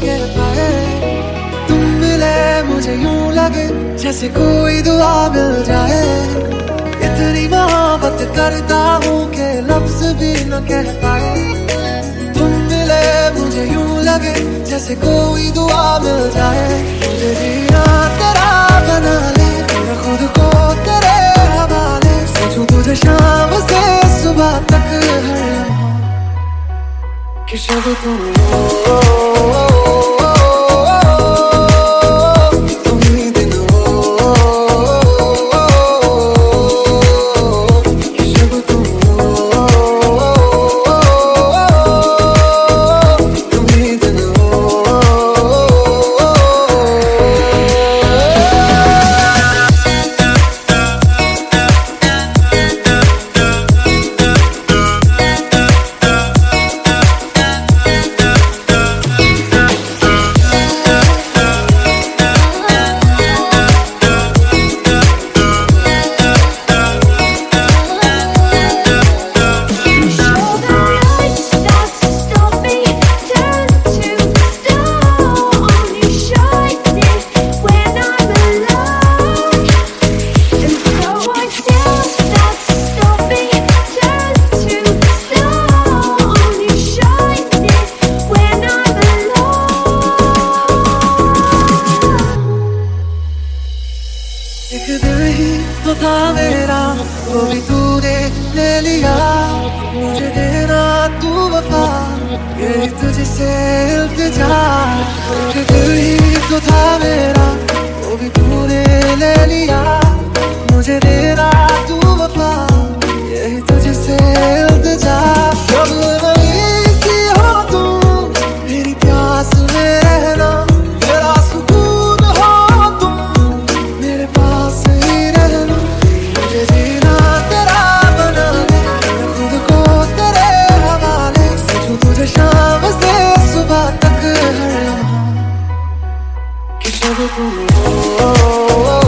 कह पाए तुम मिले मुझे यूँ लगे जैसे कोई दुआ मिल जाए। इतनी मोहब्बत करता हूँ के लफ्ज भी न कह पाए तुम मिले मुझे यूँ लगे जैसे कोई दुआ मिल जाए। मुझे जीना कि शब तुम हो तो था मेरा वो भी तूने ले लिया मुझे देना तू वफा यही तुझसे इल्तिजा तो था मेरा वो भी तूने ले लिया to me. Oh, oh, oh. oh.